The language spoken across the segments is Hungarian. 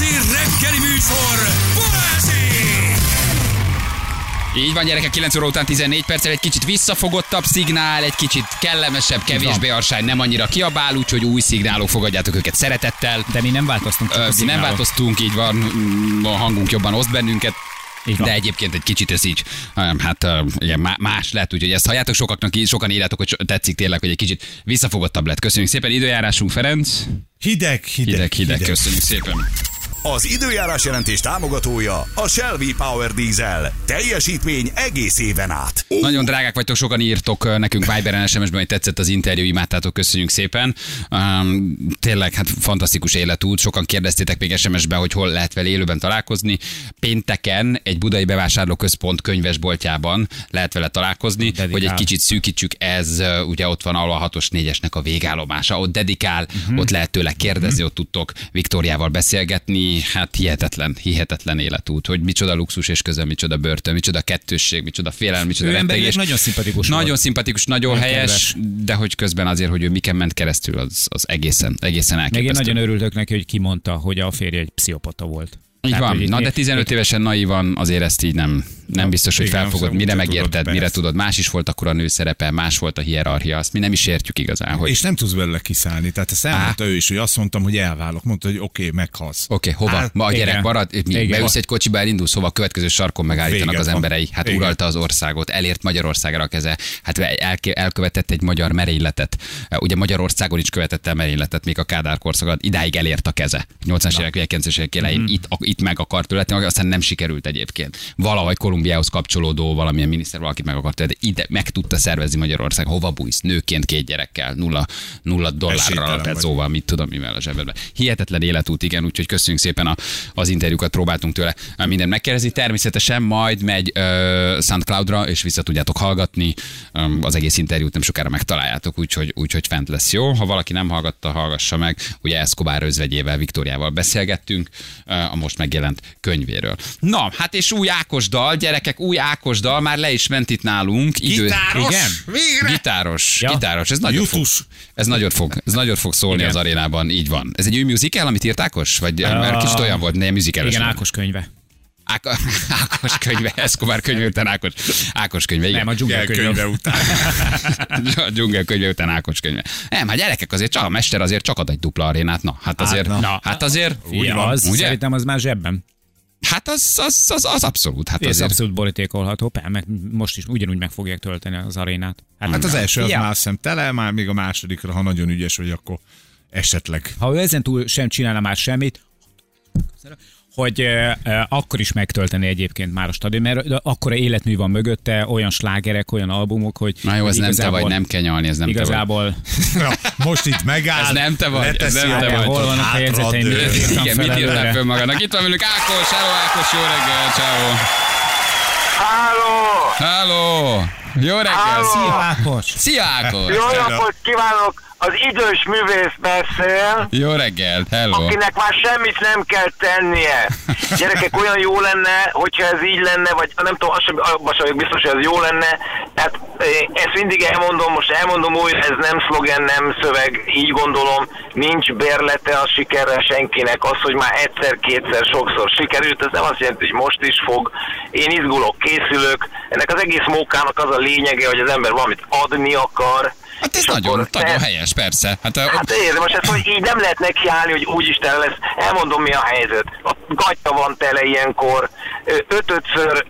igazi reggeli műsor, Balázsék! Így van, gyerekek, 9 óra után 14 perccel egy kicsit visszafogottabb szignál, egy kicsit kellemesebb, kevésbé arsány, nem annyira kiabál, úgyhogy új szignálok fogadjátok őket szeretettel. De mi nem változtunk. Ö, mi nem változtunk, így van, a hangunk jobban oszt bennünket. Van. De egyébként egy kicsit ez így, hát ugye má- más lett, úgyhogy ezt halljátok sokaknak, sokan írjátok, hogy tetszik tényleg, hogy egy kicsit visszafogottabb lett. Köszönjük szépen, időjárásunk Ferenc. Hideg, hideg, Hideg, hideg, köszönjük szépen. Az időjárás jelentés támogatója a Shelby Power Diesel. Teljesítmény egész éven át. Nagyon drágák vagytok, sokan írtok nekünk Viberen, SMS-ben, hogy tetszett az interjú, imádtátok, köszönjük szépen. Um, tényleg, hát fantasztikus életút, sokan kérdeztétek még SMS-ben, hogy hol lehet vele élőben találkozni. Pénteken egy budai bevásárlóközpont könyvesboltjában lehet vele találkozni, Dedikál. hogy egy kicsit szűkítsük, ez ugye ott van ahol a 6-os 4-esnek a végállomása, ott dedikál, uh-huh. ott lehet tőle kérdezni, uh-huh. ott tudtok Viktóriával beszélgetni, hát hihetetlen, hihetetlen életút, hogy micsoda luxus és közben micsoda börtön, micsoda kettősség, micsoda félelem, micsoda rettegés. nagyon szimpatikus Nagyon volt. szimpatikus, nagyon Nagyon helyes, kedves. de hogy közben azért, hogy ő miken ment keresztül, az, az egészen, egészen Meg én elképesztő. nagyon örültök neki, hogy kimondta, hogy a férje egy pszichopata volt. Így Tehát, van. Na de 15 évesen naívan azért ezt így nem, nem biztos, hogy igen, felfogod, mire úgyse tudod, megérted, mire persze. tudod. Más is volt akkor a nő szerepe, más volt a hierarchia, azt mi nem is értjük igazán, hogy És nem tudsz belőle kiszállni. Tehát ezt elmondta ő is, hogy azt mondtam, hogy elválok. Mondta, hogy oké, okay, meghalsz. Oké, okay, hova? Hát, Ma a gyerek igen. marad, mi, Igen. beülsz egy kocsiba, elindulsz, hova a következő sarkon megállítanak Vége az emberei. Hát Igen. uralta az országot, elért Magyarországra a keze. Hát elkövetett egy magyar merényletet. Ugye Magyarországon is követett el merényletet, még a Kádár korszakat. Idáig elért a keze. 80-as évek, 90-es évek elején Mhm. itt, itt meg akart tölteni, aztán nem sikerült egyébként. Valahogy Kolumbiához kapcsolódó valamilyen miniszter valakit meg akart de ide meg tudta szervezni Magyarország. Hova bújsz? Nőként két gyerekkel, nulla, nulla dollárral, szóval mit tudom mivel a zsebedbe. Hihetetlen életút, igen, úgyhogy köszönjük szépen a, az interjúkat, próbáltunk tőle minden megkérdezni. Természetesen majd megy uh, SoundCloudra, és vissza tudjátok hallgatni. Um, az egész interjút nem sokára megtaláljátok, úgyhogy, úgyhogy fent lesz jó. Ha valaki nem hallgatta, hallgassa meg. Ugye Escobar özvegyével, Viktóriával beszélgettünk uh, a most megjelent könyvéről. Na, hát és új Ákos dal, gyerekek, új Ákos dal, már le is ment itt nálunk. Gitáros? Igen? Végre? Gitáros, Ja. gitáros, ez nagyon fog, ez nagyon fog, ez nagyon fog szólni Igen. az arénában, így van. Ez egy új musical, amit írt Ákos? Vagy uh, mert kicsit olyan volt, nem musical. Igen, Ákos könyve. Ákos, Ákos könyve, Escobar könyve után Ákos, Ákos könyve, igen. Nem, a dzsungel könyve. után. a dzsungel könyve után Ákos könyve. Nem, hát gyerekek, azért csak a mester azért csak ad egy dupla arénát, na, hát azért, na. na, hát azért, Úgy van, az, ugye? szerintem az már zsebben. hát az, az, az, az abszolút, hát Ez abszolút borítékolható, meg most is ugyanúgy meg fogják tölteni az arénát. Hát az első az Ja. már hiszem tele, már még a másodikra, ha nagyon ügyes vagy, akkor esetleg. Ha ő ezen túl sem csinálna már semmit, hogy uh, uh, akkor is megtölteni egyébként már a stadion, mert akkora életmű van mögötte, olyan slágerek, olyan albumok, hogy Na jó, ez nem te igazából- vagy, nem kell nyalni, ez nem te vagy. Igazából most itt megáll. Ez nem te vagy, ez nem a te vagy. Hol vannak a írtam Igen, mit írtál föl magadnak? Itt van velünk Ákos, hello Ákos, jó reggel, ciao. Háló! Halló! Jó reggel! Szia! Ákos! Szia Ákos! Jó napot kívánok! Az idős művész beszél, Jó reggelt, hello! akinek már semmit nem kell tennie. Gyerekek, olyan jó lenne, hogyha ez így lenne, vagy nem tudom, abban sem vagyok biztos, hogy ez jó lenne. Eh, ezt mindig elmondom, most elmondom újra, ez nem szlogen, nem szöveg, így gondolom, nincs bérlete a sikerre senkinek. Az, hogy már egyszer-kétszer sokszor sikerült, ez nem azt jelenti, hogy most is fog. Én izgulok, készülök. Ennek az egész mókának az a lényege, hogy az ember valamit adni akar, Hát ez és nagyon, akkor nagyon helyes, persze. Hát, hát Hát érde, most ezt, hogy így nem lehet nekiállni, hogy úgyisten lesz. Elmondom, mi a helyzet. A gatyta van tele ilyenkor. Öt-ötször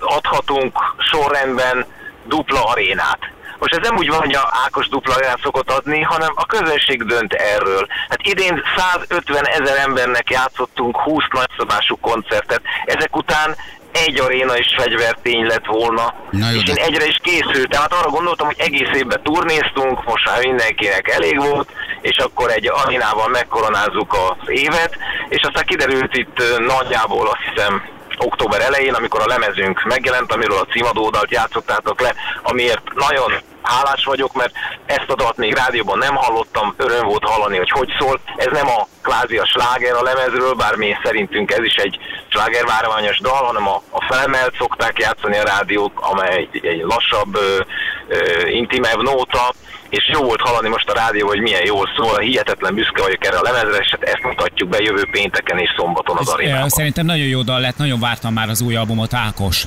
adhatunk sorrendben dupla arénát. Most ez nem úgy van, hogy a Ákos dupla arénát szokott adni, hanem a közönség dönt erről. Hát idén 150 ezer embernek játszottunk 20 nagyszabású koncertet. Ezek után egy aréna is fegyvertény lett volna. Na jó, és de- én egyre is készültem. Hát arra gondoltam, hogy egész évben turnéztunk, most már mindenkinek elég volt, és akkor egy arénával megkoronázzuk az évet, és aztán kiderült itt nagyjából azt hiszem október elején, amikor a lemezünk megjelent, amiről a címadódalt játszottátok le, amiért nagyon hálás vagyok, mert ezt a dalt még rádióban nem hallottam, öröm volt hallani, hogy hogy szól. Ez nem a kvázi a sláger a lemezről, bár mi szerintünk ez is egy slágervárványos dal, hanem a, a felmelt szokták játszani a rádiók, amely egy, egy lassabb, ö, ö, intimebb nóta, és jó volt hallani most a rádió, hogy milyen jól szól, hihetetlen büszke vagyok erre a lemezre, és hát ezt mutatjuk be jövő pénteken és szombaton az arénában. Szerintem nagyon jó dal lett, nagyon vártam már az új albumot, Ákos.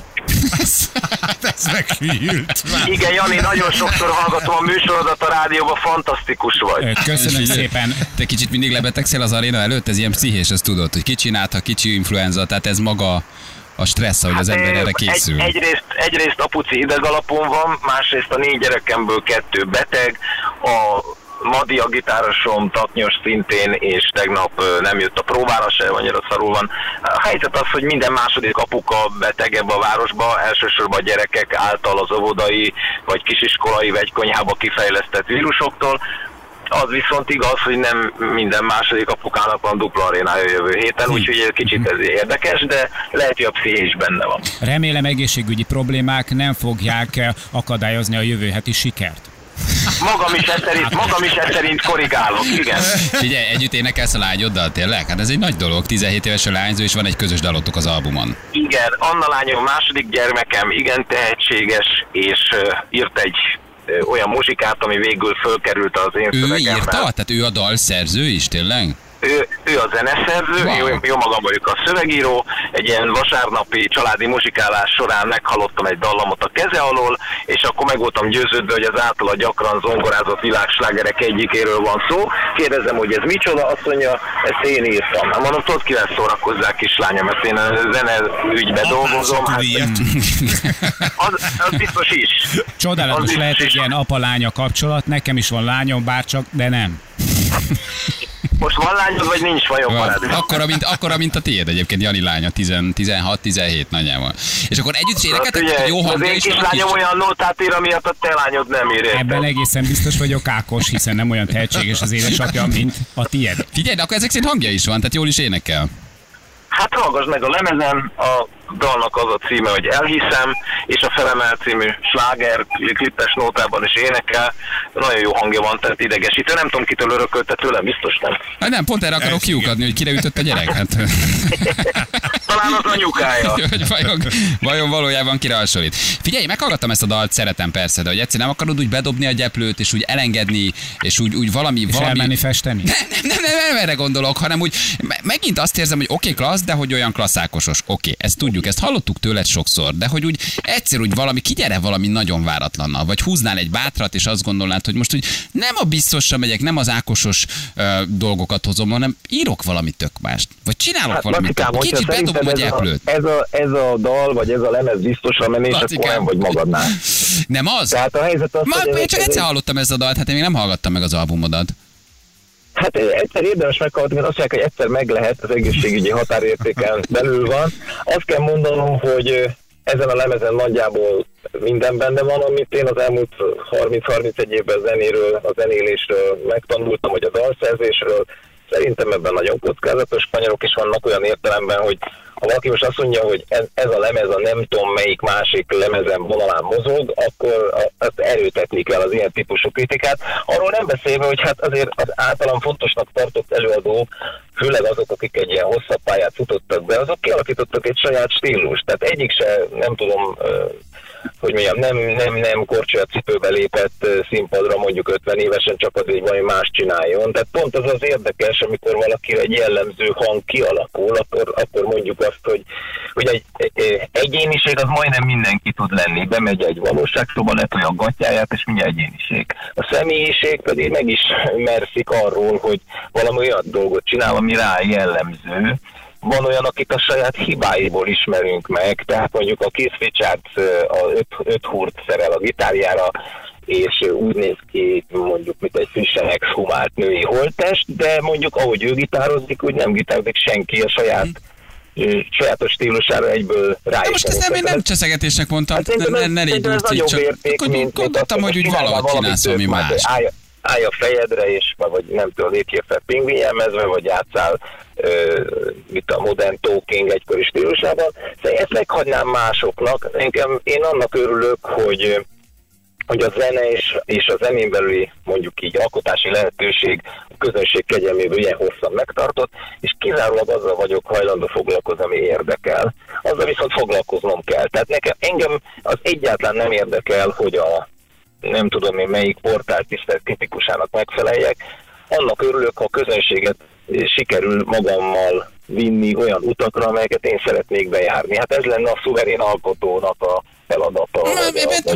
Hát ez meghűlt. Igen, Jani, nagyon sokszor hallgatom a műsorodat a rádióban, fantasztikus vagy. Köszönöm szépen. Te kicsit mindig lebetegszél az aréna előtt, ez ilyen pszichés, ezt tudod, hogy kicsi nátha, kicsi influenza, tehát ez maga a stressz, hogy az Hát, ember ö, erre készül. Egy, egyrészt, egyrészt apuci idegalapon van, másrészt a négy gyerekemből kettő beteg, a Madi a gitárosom, taknyos szintén, és tegnap nem jött a próbára se, annyira szarul van. A helyzet az, hogy minden második apuka beteg ebbe a városba, elsősorban a gyerekek által az óvodai, vagy kisiskolai, vagy konyhába kifejlesztett vírusoktól. Az viszont igaz, hogy nem minden második apukának van dupla arénája jövő héten, úgyhogy egy kicsit ez érdekes, de lehet, hogy a pszichés benne van. Remélem egészségügyi problémák nem fogják akadályozni a jövő heti sikert. Magam is ezt szerint, magam is ezt szerint korrigálok, igen. Figyelj, együtt énekelsz a lányoddal, tényleg? Hát ez egy nagy dolog, 17 éves a lányzó, és van egy közös dalotok az albumon. Igen, Anna lányom második gyermekem, igen tehetséges, és uh, írt egy olyan muzsikát, ami végül fölkerült az én Ő szövegemmel. írta? Tehát ő a dal szerző is, tényleg? Ő, ő a zeneszerző, Wow. jó, jó magam vagyok a szövegíró. Egy ilyen vasárnapi családi muzsikálás során meghallottam egy dallamot a keze alól, és akkor meg voltam győződve, hogy az általa gyakran zongorázott világslágerek egyikéről van szó. Kérdezem, hogy ez micsoda, azt mondja, ezt én írtam. Hát mondom, tudod, kivel szórakozzák kislánya, mert én a zene ügybe dolgozom. Hát, az, az biztos is. Csodálatos lehet egy ilyen apa-lánya kapcsolat, nekem is van lányom, bárcsak, de nem. Most van lányod, vagy nincs vajon Van. Akkora, mint, akkora, mint a tiéd egyébként, Jani lánya, 16-17 nagyjából. És akkor együtt is énekeltek, Hát hát, jó az hangja én is van a kislányom kis... olyan nótát ír, amiatt a te lányod nem ír. érted? Ebben egészen biztos vagyok Ákos, hiszen nem olyan tehetséges az édesapja, mint a tied. Figyelj, de akkor ezek szerint hangja is van, tehát jól is énekel. Hát hallgass meg a lemezen, a dalnak az a címe, hogy Elhiszem, és a Felemel című sláger klippes nótában is énekel. Nagyon jó hangja van, tehát idegesítő. Nem tudom, kitől örökölte tőlem, biztos nem. Hát nem, pont erre akarok kiukadni, hogy kire ütött a gyerek. Hát, Talán az anyukája. hogy vajon, vajon valójában kire hasonlít. Figyelj, meghallgattam ezt a dalt, szeretem persze, de hogy egyszer nem akarod úgy bedobni a gyeplőt, és úgy elengedni, és úgy, úgy valami... És valami... elmenni festeni? Nem, nem, nem, nem, nem erre gondolok, hanem úgy me- megint azt érzem, hogy oké, okay, klassz, de hogy olyan klasszákosos. Oké, okay, ezt tudjuk, ezt hallottuk tőled sokszor, de hogy úgy egyszer úgy valami, kigyere valami nagyon váratlannal, vagy húznál egy bátrat, és azt gondolnád, hogy most úgy nem a biztosra megyek, nem az ákosos ö, dolgokat hozom, hanem írok valamit tök mást. Vagy csinálok Hát, valamit. Lacikám, Kicsit bedobom a szerinted ez a, ez, a, ez a dal, vagy ez a lemez biztosra menés, akkor nem vagy magadnál. Nem az? Tehát a helyzet az, Ma, én csak egyszer hallottam ezt a dalt, hát én még nem hallgattam meg az albumodat. Hát egyszer érdemes meghallgatni, mert azt mondják, hogy egyszer meg lehet, az egészségügyi határértéken belül van. Azt kell mondanom, hogy ezen a lemezen nagyjából minden benne van, amit én az elmúlt 30-31 évben zenéről, a zenélésről megtanultam, vagy a dalszerzésről. Szerintem ebben nagyon kockázatos kanyarok is vannak olyan értelemben, hogy ha valaki most azt mondja, hogy ez, ez a lemez a nem tudom melyik másik lemezen vonalán mozog, akkor azt erőtetni kell az ilyen típusú kritikát. Arról nem beszélve, hogy hát azért az általam fontosnak tartott előadók, főleg azok, akik egy ilyen hosszabb pályát futottak be, azok kialakítottak egy saját stílust. Tehát egyik se, nem tudom, hogy mondjam, nem, nem, nem korcsolya cipőbe lépett színpadra mondjuk 50 évesen csak azért, hogy valami más csináljon. Tehát pont az az érdekes, amikor valaki egy jellemző hang kialakul, akkor, akkor mondjuk azt, hogy, hogy egy, egy egyéniség az majdnem mindenki tud lenni. Bemegy egy valóságszóba, letolja a gatyáját, és mindjárt egyéniség. A személyiség pedig meg is merszik arról, hogy valami olyan dolgot csinál, ami rá jellemző, van olyan, akit a saját hibáiból ismerünk meg, tehát mondjuk a Keith Richards a öt, öt húrt szerel a gitárjára, és úgy néz ki mondjuk, mint egy frissen exhumált női holttest, de mondjuk ahogy ő gitározik, úgy nem gitározik senki a saját ö, sajátos stílusára egyből rá is most ezt nem, én nem cseszegetésnek mondtam, Hát ne, ne, ne légy csak érték, mint- gondoltam, hogy úgy valahogy csinálsz valami tök más, más. Állj, a fejedre, és vagy nem tudom, lépjél fel pingvinjelmezve, vagy játszál ö, mit a modern talking egykori stílusában. Szóval ezt meghagynám másoknak. Engem, én annak örülök, hogy hogy a zene és, és a zenén belüli mondjuk így alkotási lehetőség a közönség kegyelméből ilyen hosszan megtartott, és kizárólag azzal vagyok hajlandó foglalkozni, ami érdekel. Azzal viszont foglalkoznom kell. Tehát nekem engem az egyáltalán nem érdekel, hogy a nem tudom én melyik portál tisztelt kritikusának megfeleljek, annak örülök, ha a közönséget sikerül magammal vinni olyan utakra, amelyeket én szeretnék bejárni. Hát ez lenne a szuverén alkotónak a feladata.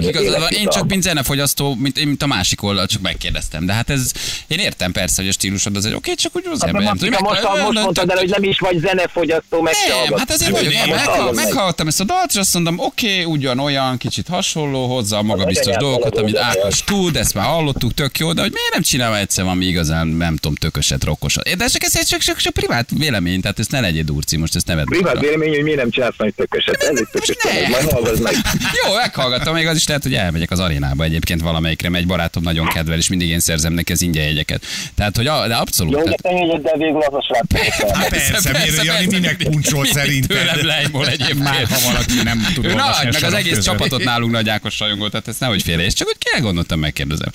igazad van. Én csak mint zenefogyasztó, mint, mint a másik oldal, csak megkérdeztem. De hát ez, én értem persze, hogy a stílusod az egy oké, csak úgy az Hát, ember nem tudja. most, most mondtad el, hogy nem is vagy zenefogyasztó, meg Nem, hát azért Nem, vagyok, nem, én ezt a dalt, és azt mondom, oké, ugyanolyan, kicsit hasonló, hozzá a magabiztos dolgokat, amit. Ákos tud, ezt már hallottuk, tök jó, de hogy miért nem csinál egyszer valami igazán, nem tudom, tököset, rokkosat. De csak ez csak, csak, csak, privát vélemény, tehát ezt ne legyél durci, most ezt ne vedd Privát vélemény, hogy miért nem csinálsz nagy tököset. Ez egy Most tökös, ne. majd hallgass meg. Jó, meghallgattam, még az is lehet, hogy elmegyek az arénába egyébként valamelyikre, mert egy barátom nagyon kedvel, és mindig én szerzem neki az ingyen jegyeket. Tehát, hogy a, de abszolút. Jó, tehát- de te de végül az a srác. Hát persze, miért, Jani minek puncsol mindig szerinted? Tőlem lejmol egyébként. Már ha valaki nem tud Ő olvasni a nagy, meg az egész csapatot nálunk nagy Ákos rajongó, tehát ezt nehogy félre, és csak hogy kell gondoltam, megkérdezem.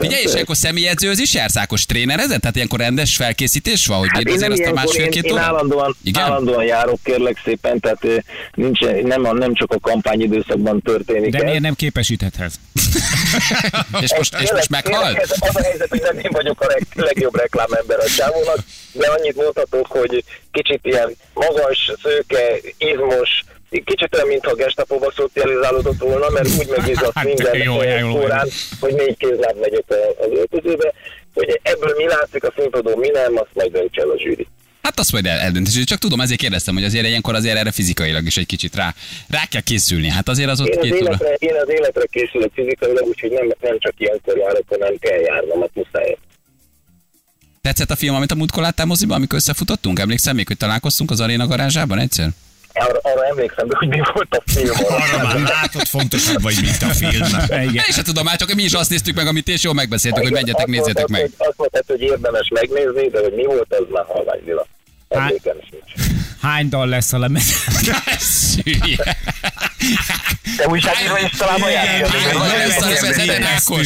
Ugye, és akkor személyedzőz is jársz Ákos trénerezett? Tehát ilyenkor rendes felkészítés van, hogy Hát én azért azt a én, másfél-két én állandóan, járok, kérlek szépen, tehát nincs, nem, nem csak a kampányidőszakban történik De ez. miért nem képesíthethez? És most, és most meghalt? Ez Az a helyzet, hogy nem én vagyok a leg, legjobb reklámember a csávónak, de annyit mondhatok, hogy kicsit ilyen magas, szőke, izmos, kicsit olyan, mintha a gestapóba szocializálódott volna, mert úgy megizzadt Hát, minden jó, jól órán, hogy négy kézláb megyek az öltözőbe, hogy ebből mi látszik a színpadon, mi nem, azt majd döntse el a zsűri. Hát azt majd el- eldöntés, csak tudom, ezért kérdeztem, hogy azért ilyenkor azért erre fizikailag is egy kicsit rá, rá kell készülni. Hát azért az ott Én az, két óra. életre, én az életre készülök fizikailag, úgyhogy nem, nem csak ilyenkor járok, hanem kell járnom, hát muszáj. Tetszett a film, amit a múltkor láttál moziban, amikor összefutottunk? Emlékszem még, hogy találkoztunk az aréna garázsában egyszer? Arra, arra emlékszem, de hogy mi volt a film. Arra már látod, fontosabb vagy, mint a film. Igen. Én sem tudom, már csak mi is azt néztük meg, amit és jól megbeszéltük, hogy menjetek, Azt nézzétek meg. Hogy, azt mondtad, hogy érdemes megnézni, de hogy mi volt, az már halvány I, Hány dal lesz a lemez? Te újságíró?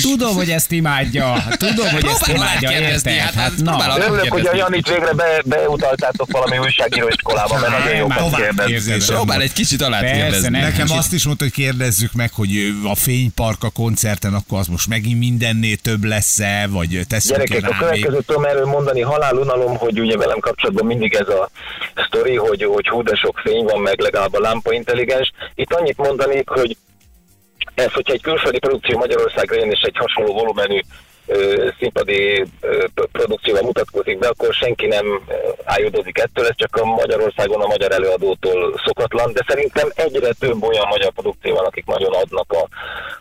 Tudom, hogy ezt imádja. Tudom, hogy ezt imádja, érted? hát Hát, na. Örülök, hogy a Janit végre be, beutaltátok valami újságíró iskolába, mert nagyon jókat kérdez. Próbál egy kicsit alá kérdezni. Nekem azt is mondta, hogy kérdezzük meg, hogy a fénypark a koncerten, akkor az most megint mindennél több lesz-e, vagy teszünk Gyerekek, a következőt tudom erről mondani, halálunalom, hogy ugye velem kapcsolatban mindig ez a sztori, hogy, hogy hú, de sok fény van, meg legalább a lámpa intelligens. Itt annyit mondanék, hogy ez, hogyha egy külföldi produkció Magyarországra jön, és egy hasonló volumenű színpadi produkcióval mutatkozik be, akkor senki nem ájudozik ettől, ez csak a Magyarországon a magyar előadótól szokatlan, de szerintem egyre több olyan magyar produkció van, akik nagyon adnak a,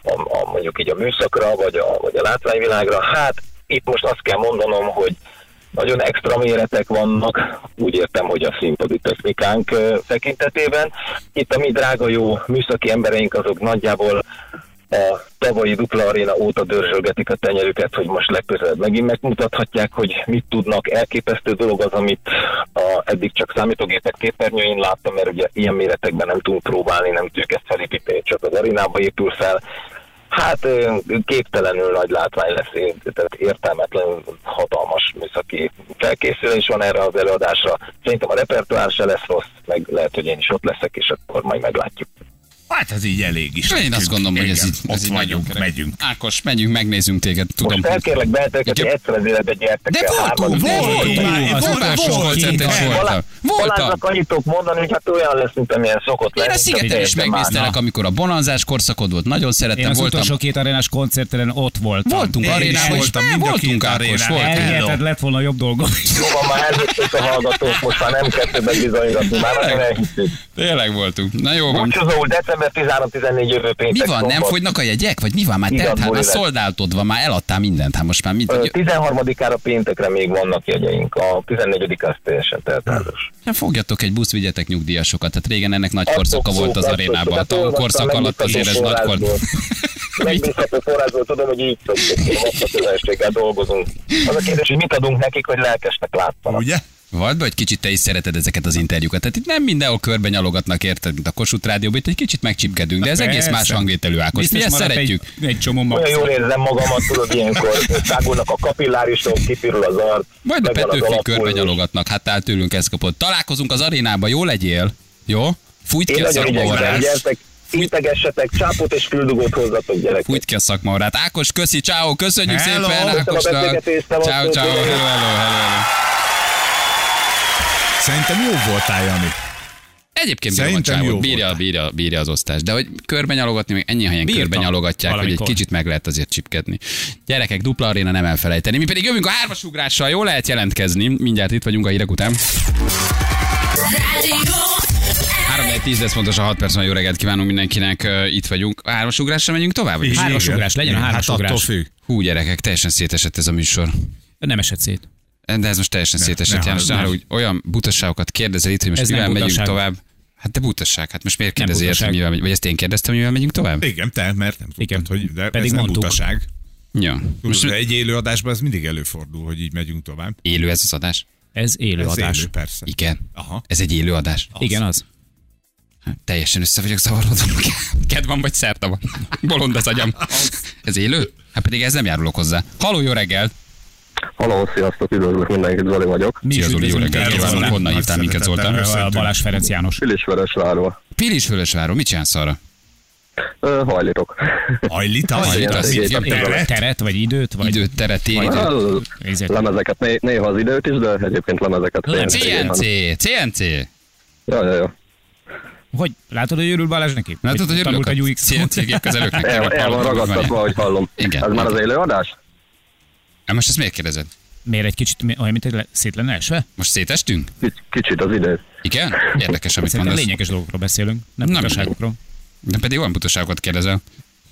a, a mondjuk így a műszakra, vagy a, vagy a látványvilágra. Hát itt most azt kell mondanom, hogy nagyon extra méretek vannak, úgy értem, hogy a színpadi technikánk tekintetében. Itt a mi drága jó műszaki embereink azok nagyjából a tavalyi dupla aréna óta dörzsölgetik a tenyerüket, hogy most legközelebb megint megmutathatják, hogy mit tudnak. Elképesztő dolog az, amit a, eddig csak számítógépek képernyőjén láttam, mert ugye ilyen méretekben nem tudunk próbálni, nem tudjuk ezt felépíteni, csak az arénába épül fel. Hát képtelenül nagy látvány lesz, tehát értelmetlen hatalmas műszaki felkészülés van erre az előadásra. Szerintem a repertoár se lesz rossz, meg lehet, hogy én is ott leszek, és akkor majd meglátjuk. Hát ez így elég is. Én azt gondolom, hogy ez így, ez ott így vagyunk, megyünk. Ákos, megyünk, megnézzünk téged, tudom. Most felkérlek benneteket, hogy egyszer az életben gyertek De voltunk, voltunk, voltunk. Balázsnak annyit tudok mondani, hogy hát olyan lesz, mint amilyen szokott Én lenni. a szigeten is megnéztelek, amikor a bonanzás korszakod volt, nagyon Én szerettem, az voltam. utolsó két arénás koncerten ott voltam. Voltunk Én arénában, és voltam, mind a voltunk voltunk. Elhiheted, lett volna jobb dolgom. Jó van, már elhitték a hallgatók, most már nem kell többet bizonygatni, már nagyon. Tényleg voltunk. Na jó van. Búcsúzóul december 13-14 jövő péntek. Mi van, nem fogynak a jegyek? Vagy mi van? Már telt, hát már szoldáltod van, már eladtál mindent, hát most már mit? Ö, 13-ára péntekre még vannak jegyeink, a 14 az teljesen teltházas. Hát fogjatok egy busz, vigyetek nyugdíjasokat. Tehát régen ennek nagy korszaka volt az arénában. A Hát korszak alatt azért ez nagy kor. megbízható forrásból. Tudom, hogy így szoktuk, a közönséggel dolgozunk. Az a kérdés, hogy mit adunk nekik, hogy lelkesnek látszanak. Ugye? Vagy, vagy kicsit te is szereted ezeket az interjúkat. Tehát itt nem mindenhol körben nyalogatnak, érted, mint a Kossuth Rádióban, itt egy kicsit megcsipkedünk, de ez egész Persze. más hangvételű Ákos. Mi ezt szeretjük. Egy, egy csomó max. Olyan jól érzem magamat, tudod, ilyenkor szágulnak a kapillárisok, kipirul az arc. Majd a Petőfi alappulzus. körbe nyalogatnak, hát áll tőlünk ezt kapott. Találkozunk az arénában, jó legyél? Jó? Fújt ki Én a nagyon szakma igyekszem, orrát. gyertek, integessetek, csápot és füldugót hozzatok gyerekek. Fújt ki a szakmaorát. Ákos, köszi, ciao, köszönjük Hello. szépen a Ákosnak. Ciao, ciao, hello, hello, hello, hello. Szerintem jó voltál, Jani. Egyébként bírom a csávot, bírja, bírja, bírja az osztást, de hogy körbe nyalogatni, még ennyi helyen Bírtam körbe nyalogatják, hogy egy kicsit meg lehet azért csipkedni. Gyerekek, dupla aréna nem elfelejteni. Mi pedig jövünk a hármas ugrással, jól lehet jelentkezni. Mindjárt itt vagyunk a hírek után. 3 10 lesz pontos a 6 perc, jó reggelt kívánunk mindenkinek, itt vagyunk. A hármas ugrásra megyünk tovább? Vagy? Igen. Hármas ugrás, legyen a Igen, hármas hát. Hú, gyerekek, teljesen szétesett ez a műsor. Nem esett szét. De ez most teljesen szétesett, János. Arra, hogy olyan butasságokat kérdezel itt, hogy most Ez mivel megyünk butaság. tovább. Hát de butasság, hát most miért kérdezi érted, butaság. mivel megy- Vagy ezt én kérdeztem, hogy mivel megyünk tovább? Igen, te, mert nem tudtad, Igen. hogy de Pedig ez nem mondtuk. utaság. Ja. Tudod, Most de egy élő adásban ez mindig előfordul, hogy így megyünk tovább. élő ez az adás? Ez élő Ez adás. élő, persze. Igen. Aha. Ez egy élő adás. Igen, az. Teljesen össze vagyok zavarodva. Ked van vagy szerta van? Bolond az agyam. Ez élő? Hát pedig ez nem járulok hozzá. Haló, jó reggelt! Halló, sziasztok, üdvözlök mindenkit, Zoli vagyok. Mi Szia, Zoli, jó reggelt. Zoli. Honnan hívtál minket, Zoltán? Balázs Ferenc János. Pilisvörösvárva. Pilis Fölösváron, mit csinálsz arra? Ö, hajlítok. Hajlítasz? Hajlítasz? Igen. Teret, teret, vagy időt, vagy... Időt, teret, Nézzétek. Lemezeket, né- néha az időt is, de egyébként lemezeket. CNC, CNC. Ja, ja, ja. Hogy? Látod, hogy örül Balázs neki? Látod, hogy Tanult örülök egy a új CNC gépkezelőknek. El, el van ragadtatva, hogy hallom. Igen, Ez már az élő adás? Hát most ezt miért kérdezed? Miért egy kicsit olyan, mint egy szét lenne esve? Most szétestünk? Kic- Kicsit az idő. Igen? Érdekes, amit Szerintem mondasz. lényeges dolgokról beszélünk, nem Nem butaságokról. De pedig olyan butaságokat kérdezel.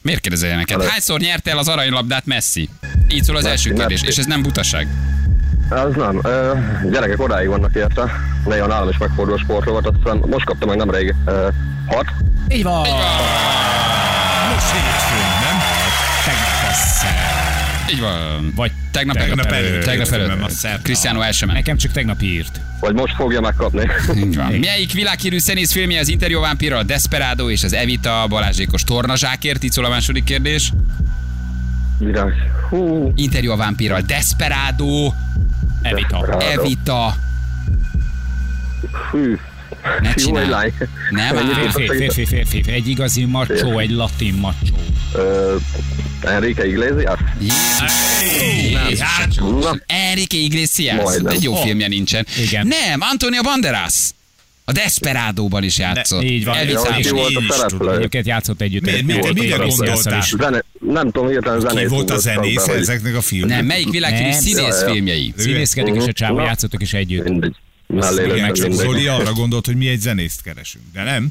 Miért kérdezel ilyeneket? Hányszor nyerte el az aranylabdát Messi? Így szól az első Messi, kérdés, Messi. és ez nem butaság. Az nem. Ö, gyerekek odáig vannak érte. Néha nálam is megfordul a sportrovat, azt hiszem most kaptam meg nemrég ö, hat. Így van! Most Így van. Vagy Tegnap, Tegnap előtt. előtt. Tegnap előtt. Cristiano el sem. Nekem csak tegnap írt. Vagy most fogja megkapni. Így van. Melyik világhírű színész filmje az Interjú Vámpira, a Desperado és az Evita Balázsékos tornazsákért? Így szól a második kérdés. Virág. Hú. Interjú a Vámpira, Desperado, Evita. Desperado. Evita. Hű. Ne Jó, egy csinálj. lány. Nem tudsz Férfi, férfi, férfi, férfi. Egy igazi macsó, egy latin macsó. Ö, Enrique Iglesias? Jézus. hát, Enrique Iglesias. Majdnem. Egy jó Oh. filmje nincsen. Igen. Nem, Antonio Banderas. A Desperadóban is játszott. így van. És ki volt a? Egyébként játszott együtt. Egy- miért- egy- mire gondoltál? Zene, nem tudom, hirtelen Ki zenét volt a zenész ezeknek a filmeknek? Nem, melyik világhírű Nem. színész filmjei? Színészkedik, és a csávó játszottak is együtt. Mindegy. Mellé Igen, lesz, csak. Zoli arra gondolt, hogy mi egy zenészt keresünk, de nem?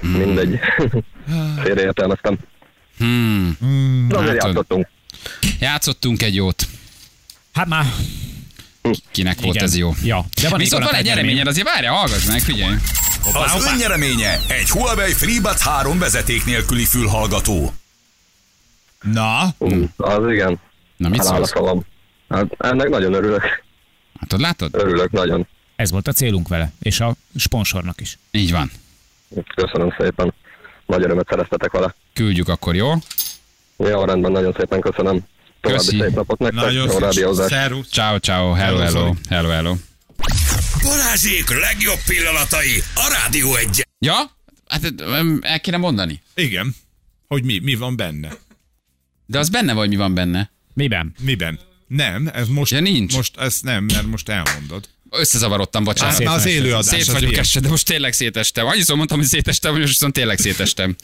Mindegy. Félreértelmeztem. Hmm. De azért Látod. játszottunk. Játszottunk egy jót. Hát már... Kinek volt igen. ez jó? Ja. De van Viszont van egy nyereményed, azért várja, hallgass meg, figyelj. Az önnyereménye egy Huawei FreeBuds 3 vezeték nélküli fülhallgató. Na, Hú, Az igen. Na mit Hát szólsz? Hát ennek nagyon örülök. Hát ott látod? Örülök nagyon. Ez volt a célunk vele, és a sponsornak is. Így van. Köszönöm szépen. Nagy örömet szereztetek vele. Küldjük akkor, jó? Jó, rendben, nagyon szépen köszönöm. További Köszi. szép napot nektek. nagyon Jó. Szervusz. Ciao, ciao, hello, Hello, hello, hello, hello. Balázsék legjobb pillanatai a Rádió egy. Ja? Hát el kéne mondani. Igen. Hogy mi, mi van benne? De az benne vagy, mi van benne. Miben? Miben? Nem, ez most, Ja, nincs. most ez nem, mert most elmondod. Összezavarodtam, bocsánat. Hát, már az élőadás Szét az vagyok este, de most tényleg szétestem. Annyiszor mondtam, hogy szétestem, hogy most viszont tényleg szétestem.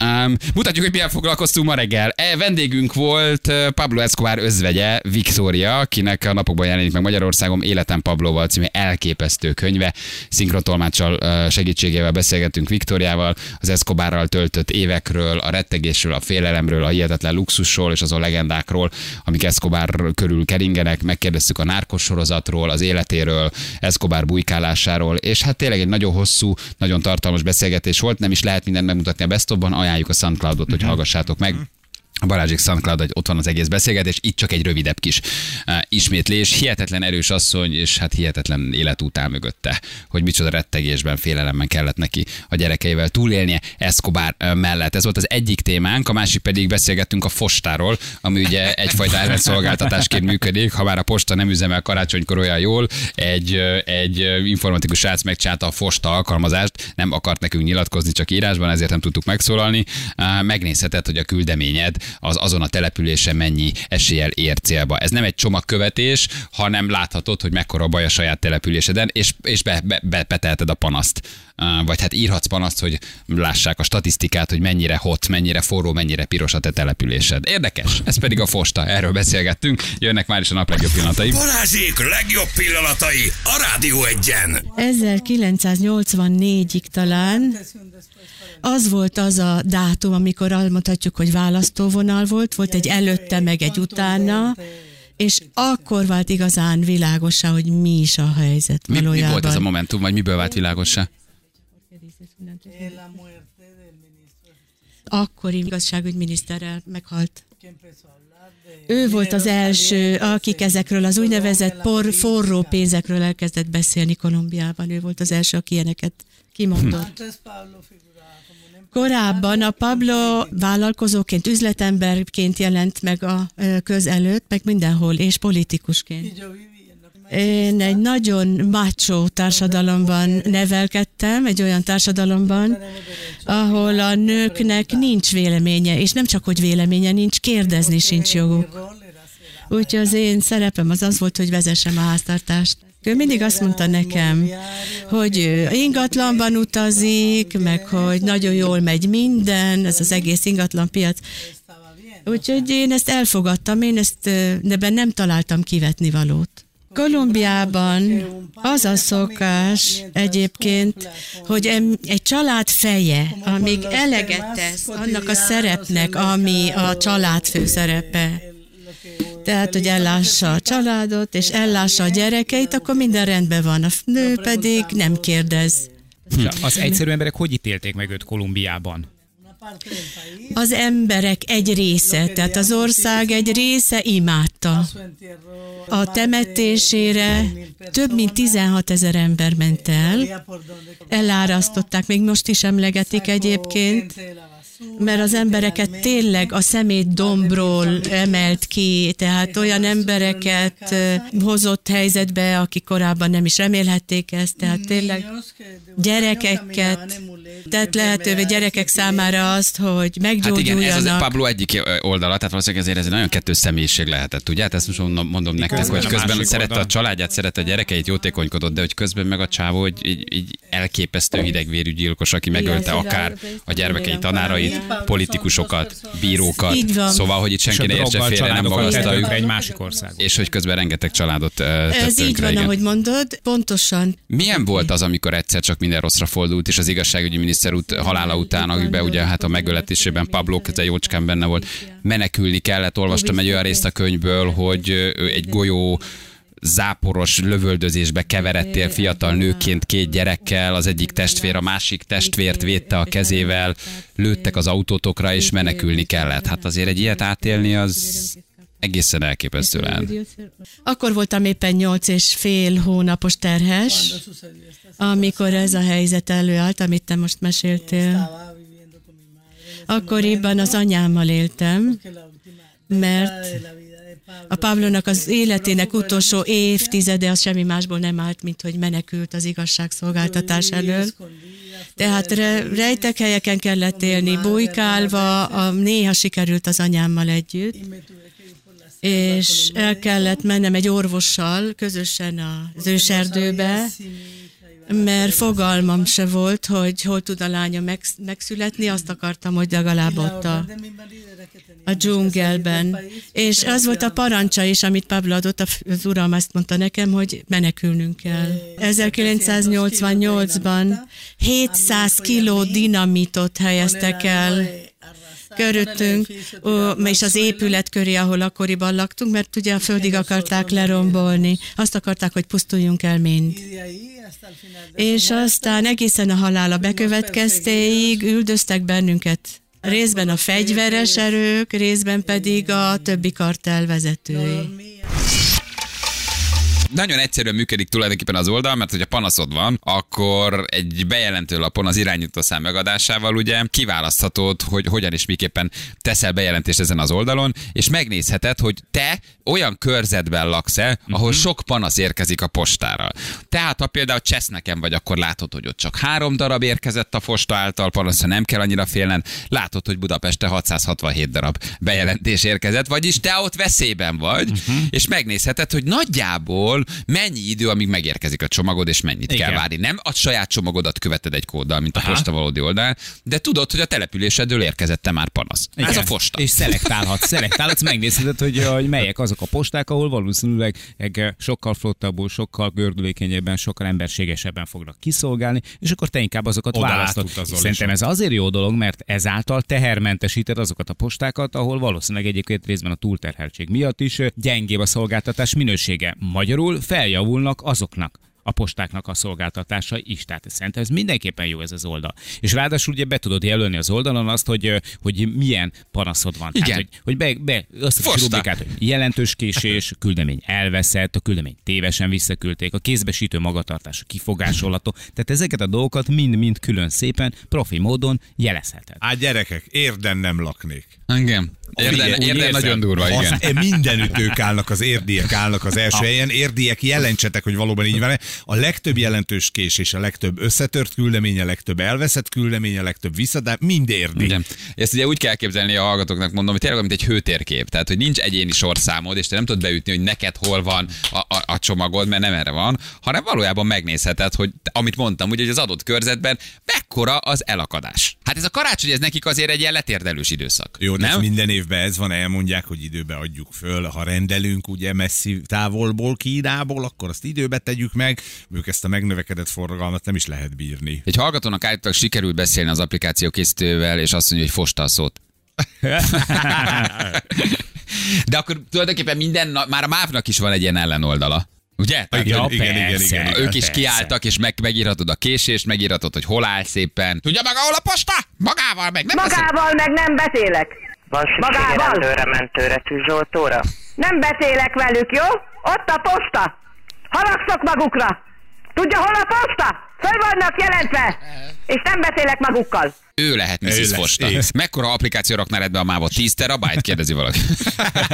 Um, mutatjuk, hogy milyen foglalkoztunk ma reggel. E, vendégünk volt Pablo Escobar özvegye, Victoria, akinek a napokban jelenik meg Magyarországon Életem Pabloval című elképesztő könyve. Szinkrontolmáccsal segítségével beszélgettünk Viktoriával, az Escobarral töltött évekről, a rettegésről, a félelemről, a hihetetlen luxusról és azon legendákról, amik Escobar körül keringenek. Megkérdeztük a nárkos sorozatról, az életéről, Escobar bujkálásáról, és hát tényleg egy nagyon hosszú, nagyon tartalmas beszélgetés volt, nem is lehet mindent megmutatni a Bestobban, ajánljuk a SoundCloudot, hogy hallgassátok meg. Balázsik SoundCloud, hogy ott van az egész beszélgetés, itt csak egy rövidebb kis uh, ismétlés. Hihetetlen erős asszony, és hát hihetetlen életút áll mögötte, hogy micsoda rettegésben, félelemben kellett neki a gyerekeivel túlélnie Escobar uh, mellett. Ez volt az egyik témánk, a másik pedig beszélgettünk a postáról, ami ugye egyfajta ellenszolgáltatásként működik, ha már a posta nem üzemel karácsonykor olyan jól, egy, uh, egy informatikus srác megcsálta a posta alkalmazást, nem akart nekünk nyilatkozni, csak írásban, ezért nem tudtuk megszólalni. Megnézheted, hogy a küldeményed az azon a településen mennyi eséllyel ér célba. Ez nem egy csomagkövetés, hanem láthatod, hogy mekkora baj a saját településeden, és, és be, be, be, betelted a panaszt. Vagy hát írhatsz panaszt, hogy lássák a statisztikát, hogy mennyire hot, mennyire forró, mennyire piros a te településed. Érdekes, ez pedig a fosta, erről beszélgettünk. Jönnek már is a nap legjobb pillanatai. Balázsék legjobb pillanatai a Rádió egyen. 1984-ig talán az volt az a dátum, amikor elmondhatjuk, hogy választóvonal volt, volt egy előtte, meg egy utána, és akkor vált igazán világosá, hogy mi is a helyzet Mi, mi volt ez a momentum, vagy miből vált világossá? Akkori igazságügyminiszterrel meghalt. Ő volt az első, akik ezekről az úgynevezett por, forró pénzekről elkezdett beszélni Kolumbiában. Ő volt az első, aki ilyeneket kimondott. Korábban a Pablo vállalkozóként, üzletemberként jelent meg a ö, köz előtt, meg mindenhol, és politikusként. Én egy nagyon macho társadalomban nevelkedtem, egy olyan társadalomban, ahol a nőknek nincs véleménye, és nem csak, hogy véleménye nincs, kérdezni sincs joguk. Úgyhogy az én szerepem az az volt, hogy vezessem a háztartást. Ő mindig azt mondta nekem, hogy ingatlanban utazik, meg hogy nagyon jól megy minden, ez az egész ingatlan piac. Úgyhogy én ezt elfogadtam, én ezt, de nem találtam kivetni valót. Kolumbiában az a szokás egyébként, hogy egy család feje, amíg eleget tesz annak a szerepnek, ami a család fő szerepe, tehát, hogy ellássa a családot, és ellássa a gyerekeit, akkor minden rendben van. A nő pedig nem kérdez. Az egyszerű emberek hogy ítélték meg őt Kolumbiában? Az emberek egy része, tehát az ország egy része imádta. A temetésére több mint 16 ezer ember ment el. Elárasztották, még most is emlegetik egyébként, mert az embereket tényleg a szemét dombról emelt ki, tehát olyan embereket hozott helyzetbe, akik korábban nem is remélhették ezt, tehát tényleg gyerekeket tett lehetővé gyerekek számára azt, hogy Hát igen, ez az meggyógyuljanak. Pablo egyik oldala, tehát valószínűleg ezért ez egy nagyon kettős személyiség lehetett, ugye? Hát ezt most mondom, mondom nektek, Közben hogy a közben másik szerette a családját, szerette a gyerekeit, jótékonykodott, de hogy közben meg a csávó, hogy így, így elképesztő hidegvérű gyilkos, aki megölte akár a gyermekei tanárait, politikusokat, bírókat. Így van. Szóval, hogy itt senki a ne értse félre, nem magasztaljuk. tönkre egy másik ország. És hogy közben rengeteg családot Ez így van, igen. ahogy mondod, pontosan. Milyen volt az, amikor egyszer csak minden rosszra fordult, és az igazságügyi miniszter ut- halála után, akiben ugye hát a megöletésében Pablo Keze jócskán benne volt, menekülni kellett. Olvastam egy olyan részt a könyvből, hogy egy golyó záporos lövöldözésbe keveredtél fiatal nőként két gyerekkel, az egyik testvér a másik testvért védte a kezével, lőttek az autótokra, és menekülni kellett. Hát azért egy ilyet átélni az egészen elképesztő lehet. Akkor voltam éppen nyolc és fél hónapos terhes, amikor ez a helyzet előállt, amit te most meséltél. Akkoriban az anyámmal éltem, mert a Pablonak az életének utolsó évtizede az semmi másból nem állt, mint hogy menekült az igazságszolgáltatás elől. Tehát re, rejtek helyeken kellett élni, bujkálva, a, néha sikerült az anyámmal együtt, és el kellett mennem egy orvossal közösen az őserdőbe, mert fogalmam se volt, hogy hol tud a lánya megsz- megszületni, azt akartam, hogy legalább ott a, a dzsungelben. És az volt a parancsa is, amit Pablo adott, az uram azt mondta nekem, hogy menekülnünk kell. 1988-ban 700 kiló dinamitot helyeztek el körülöttünk, és az épület köré, ahol akkoriban laktunk, mert ugye a földig akarták lerombolni. Azt akarták, hogy pusztuljunk el mind. És aztán egészen a halála bekövetkeztéig üldöztek bennünket részben a fegyveres erők, részben pedig a többi kartel vezetői. Nagyon egyszerűen működik tulajdonképpen az oldal, mert hogyha panaszod van, akkor egy bejelentő lapon az irányítószám megadásával ugye kiválaszthatod, hogy hogyan és miképpen teszel bejelentést ezen az oldalon, és megnézheted, hogy te olyan körzetben laksz el, ahol Mhm. sok panasz érkezik a postára. Tehát ha például Cseszneken vagy, akkor látod, hogy ott csak három darab érkezett a posta által panaszra, nem kell annyira félned. Látod, hogy Budapeste 667 darab bejelentés érkezett, vagyis te ott veszélyben vagy, Mhm. és megnézheted, hogy nagyjából mennyi idő, amíg megérkezik a csomagod, és mennyit Igen. kell várni. Nem a saját csomagodat követed egy kóddal, mint a Aha. posta valódi oldal, de tudod, hogy a településedről érkezett már panasz. Ez Igen. a posta. És szelektálhatsz, szelektálhatsz, megnézheted, hogy, hogy melyek azok a posták, ahol valószínűleg eh, sokkal flottabbul, sokkal gördülékenyebben, sokkal emberségesebben fognak kiszolgálni, és akkor te inkább azokat Oda választod. Szerintem ez azért jó dolog, mert ezáltal tehermentesíted azokat a postákat, ahol valószínűleg egyébként részben a túlterheltség miatt is gyengébb a szolgáltatás minősége. Magyarul feljavulnak azoknak a postáknak a szolgáltatása is. Tehát szerintem ez mindenképpen jó ez az oldal. És ráadásul ugye be tudod jelölni az oldalon azt, hogy, hogy milyen panaszod van. Igen. Tehát, hogy, hogy be, be azt a rubrikát, hogy jelentős késés, a küldemény elveszett, a küldemény tévesen visszaküldték, a kézbesítő magatartás, a kifogásolható. Tehát ezeket a dolgokat mind-mind külön szépen, profi módon jelezheted. Hát gyerekek, érden nem laknék. Igen. Érden, érden érzem. nagyon durva, igen. Mindenütt ők állnak, az érdiek állnak az első helyen. Érdiek, jelentsetek, hogy valóban így van. A legtöbb jelentős késés, a legtöbb összetört küldemény, a legtöbb elveszett küldemény, a legtöbb visszadás, mind érdi. Igen. Ezt ugye úgy kell képzelni a hallgatóknak, mondom, hogy tényleg mint egy hőtérkép. Tehát, hogy nincs egyéni sorszámod, és te nem tudod beütni, hogy neked hol van a, a, a csomagod, mert nem erre van, hanem valójában megnézheted, hogy amit mondtam, ugye, hogy az adott körzetben mekkora az elakadás. Hát ez a karácsony, ez nekik azért egy ilyen letérdelős időszak. Jó, nem? minden évben ez van, elmondják, hogy időbe adjuk föl. Ha rendelünk ugye messzi távolból, Kínából, akkor azt időbe tegyük meg. Ők ezt a megnövekedett forgalmat nem is lehet bírni. Egy hallgatónak állítólag sikerült beszélni az applikáció készítővel, és azt mondja, hogy fosta a szót. De akkor tulajdonképpen minden, már a MÁV-nak is van egy ilyen ellenoldala. Ugye? Tehát, Igen, igen, igen, persze. igen, igen. ők is kiálltak, és meg, megírhatod a késést, megírhatod, hogy hol áll szépen. Tudja meg, ahol a posta? Magával meg. Nem beszél- Magával meg nem beszélek. Van Magával? rendőre, mentőre, tűzoltóra? Nem beszélek velük, jó? Ott a posta. Haragszok magukra. Tudja, hol a posta? Föl vannak jelentve. És nem beszélek magukkal. Ő lehet Mrs. én. Mekkora applikáció raknál ebbe a mávot? 10 terabyte? Kérdezi valaki.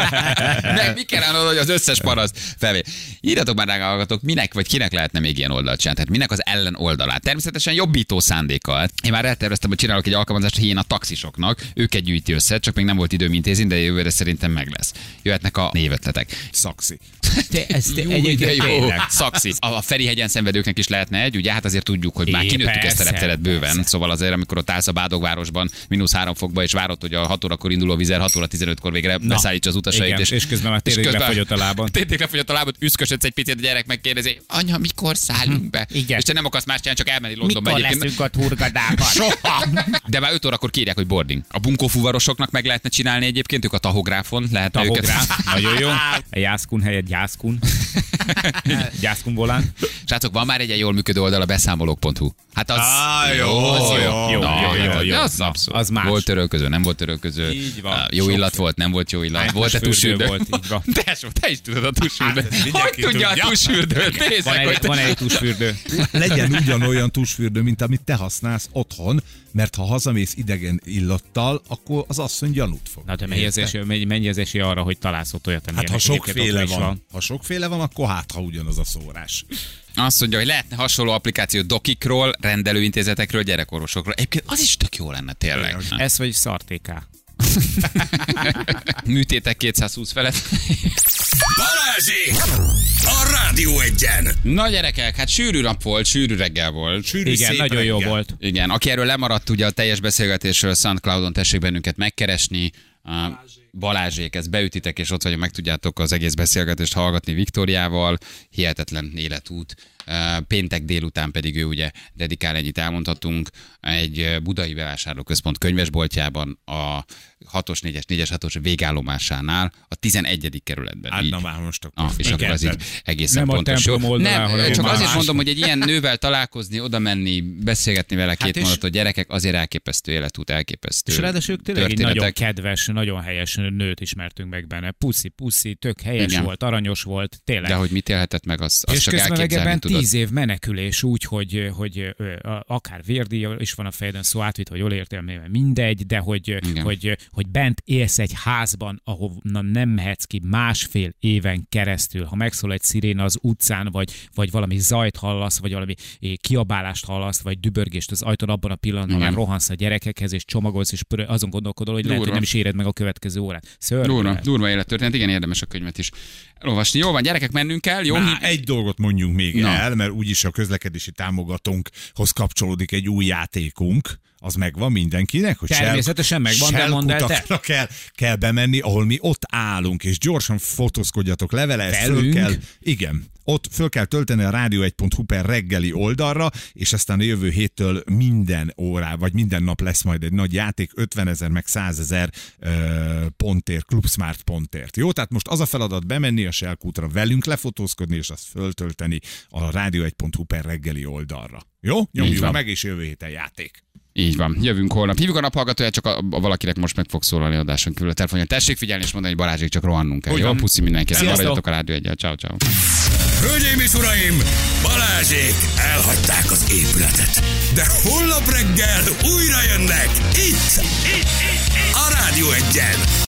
Meg mi kellene oda, hogy az összes paraszt felvé. Írjatok már rá, hallgatók, minek vagy kinek lehetne még ilyen oldalt csinálni? Tehát minek az ellen oldalát? Természetesen jobbító szándékkal. Én már elterveztem, hogy csinálok egy alkalmazást hén a taxisoknak. Őket gyűjti össze, csak még nem volt időm intézni, de jövőre szerintem meg lesz. Jöhetnek a névötletek. Szaxi. Te, ez te Jó, egyébként jó. Szaxi. A Ferihegyen szenvedőknek is lehetne egy, ugye? Hát azért tudjuk, hogy már kinőttük ezt a repteret bőven. persze. Szóval azért, amikor ott állsz a Bádogvárosban, mínusz három fokba, és várod, hogy a 6 órakor induló vizer 6 óra 15-kor végre Na, beszállítsa az utasait. igen, és közben már tényleg lefogyott a lábad. Tényleg lefogyott a lábad, üszkösödsz egy picit, a gyerek megkérdezi, anya, mikor szállunk be? Hm, igen. És te nem akarsz más csinálni, csak elmenni Londonba Mikor egyébként. leszünk a turgadában? Soha! De már 5 órakor kírják, hogy boarding. A bunkófuvarosoknak meg lehetne csinálni egyébként, ők a tahográfon lehetne Tahográf, őket. nagyon jó. A jászkun helyett gyászkun. gyászkun volán. Srácok, van már egy jól működő oldal, a beszámolók.hu. Hát az Á, jó, az jó, jó, Na, jó, jó, hát jó. Az, abszolút. az más. Volt törölköző, nem volt törölköző. Így van. Jó Sok- illat volt, nem volt jó illat. Hát, Volt-e tusfürdő tusfürdő? volt, így van. Tesó, te is tudod a tusfürdőt. Hát, Hogy tudja a tudja. tusfürdőt? Van Nézzek, egy, van egy tusfürdő. Legyen ugyanolyan tusfürdő, mint amit te használsz otthon, mert ha hazamész idegen illattal, akkor az asszony gyanút fog. Na de mennyi az, esély, mennyi, mennyi az esély arra, hogy találsz ott olyat, Hát amilyenek ha sokféle is van, ha sokféle van, akkor hát ha ugyanaz a szórás. Azt mondja, hogy lehetne hasonló applikáció dokikról, rendelőintézetekről, gyerekorvosokról. Egyébként az is tök jó lenne tényleg. Ez vagy szartéká. Műtétek 220 felett. Balázsi! A Rádió egyen! Na gyerekek, hát sűrű nap volt, sűrű reggel volt. Sűrű, Igen, szép nagyon jó reggel. volt. Igen, aki erről lemaradt ugye a teljes beszélgetésről, SoundCloudon tessék bennünket megkeresni. Uh, Balázsék, ezt beütitek, és ott vagyok, meg tudjátok az egész beszélgetést hallgatni Viktóriával. Hihetetlen életút. Péntek délután pedig ő ugye dedikál ennyit elmondhatunk egy budai bevásárlóközpont könyvesboltjában a 6-os, 4-es, 4-es, 6-os végállomásánál a 11. kerületben. Hát így. na már most akkor. Ah, és akkor az így egészen Nem a pontos. templom oldalán, Nem, hanem csak más. azért mondom, hogy egy ilyen nővel találkozni, oda menni, beszélgetni vele két és- mondatot, gyerekek, azért elképesztő életút, elképesztő És ráadásul ők tényleg egy nagyon kedves, nagyon helyes nőt ismertünk meg benne. Puszi, puszi, tök helyes Igen. volt, aranyos volt, tényleg. De hogy mit élhetett meg, azt, azt és csak elképzelni ebben tudod. tíz év menekülés úgy, hogy, hogy akár vérdíj is van a fejedön, szó átvitt, vagy jól értelmében mindegy, de hogy, Igen. hogy, hogy bent élsz egy házban, ahonnan nem mehetsz ki másfél éven keresztül. Ha megszól egy sziréna az utcán, vagy, vagy valami zajt hallasz, vagy valami kiabálást hallasz, vagy dübörgést az ajtón, abban a pillanatban rohansz a gyerekekhez, és csomagolsz, és azon gondolkodol, hogy lehet, hogy Durva. nem is éred meg a következő órát. Szörnyű. Durva, durva élettörténet, igen, érdemes a könyvet is elolvasni. Jó van, gyerekek, mennünk kell, jó? Na, egy dolgot mondjunk még Na. el, mert úgyis a közlekedési támogatónkhoz kapcsolódik egy új játékunk, az megvan mindenkinek, hogy Természetesen megvan, de mondd el te. kell, kell bemenni, ahol mi ott állunk, és gyorsan fotózkodjatok levele, ezt föl kell, igen, ott föl kell tölteni a rádió1.hu per reggeli oldalra, és aztán a jövő héttől minden órá, vagy minden nap lesz majd egy nagy játék, 50 ezer meg 100 ezer pontért, Club Smart pontért. Jó, tehát most az a feladat bemenni a Selkútra velünk lefotózkodni, és azt föltölteni a rádió1.hu per reggeli oldalra. Jó? Nyomjuk meg, és jövő héten játék. Így van, jövünk holnap. Hívjuk a naphallgatóját, csak a, a valakinek most meg fog szólalni adáson kívül a telefonja. Tessék figyelni és mondani, hogy Balázsék csak rohannunk kell. Úgy Jó, van. puszi mindenkinek. Maradjatok a rádió egyel. Ciao, ciao. Hölgyeim és uraim, Balázsék elhagyták az épületet. De holnap reggel újra jönnek itt, itt, itt, itt a Rádió egyen.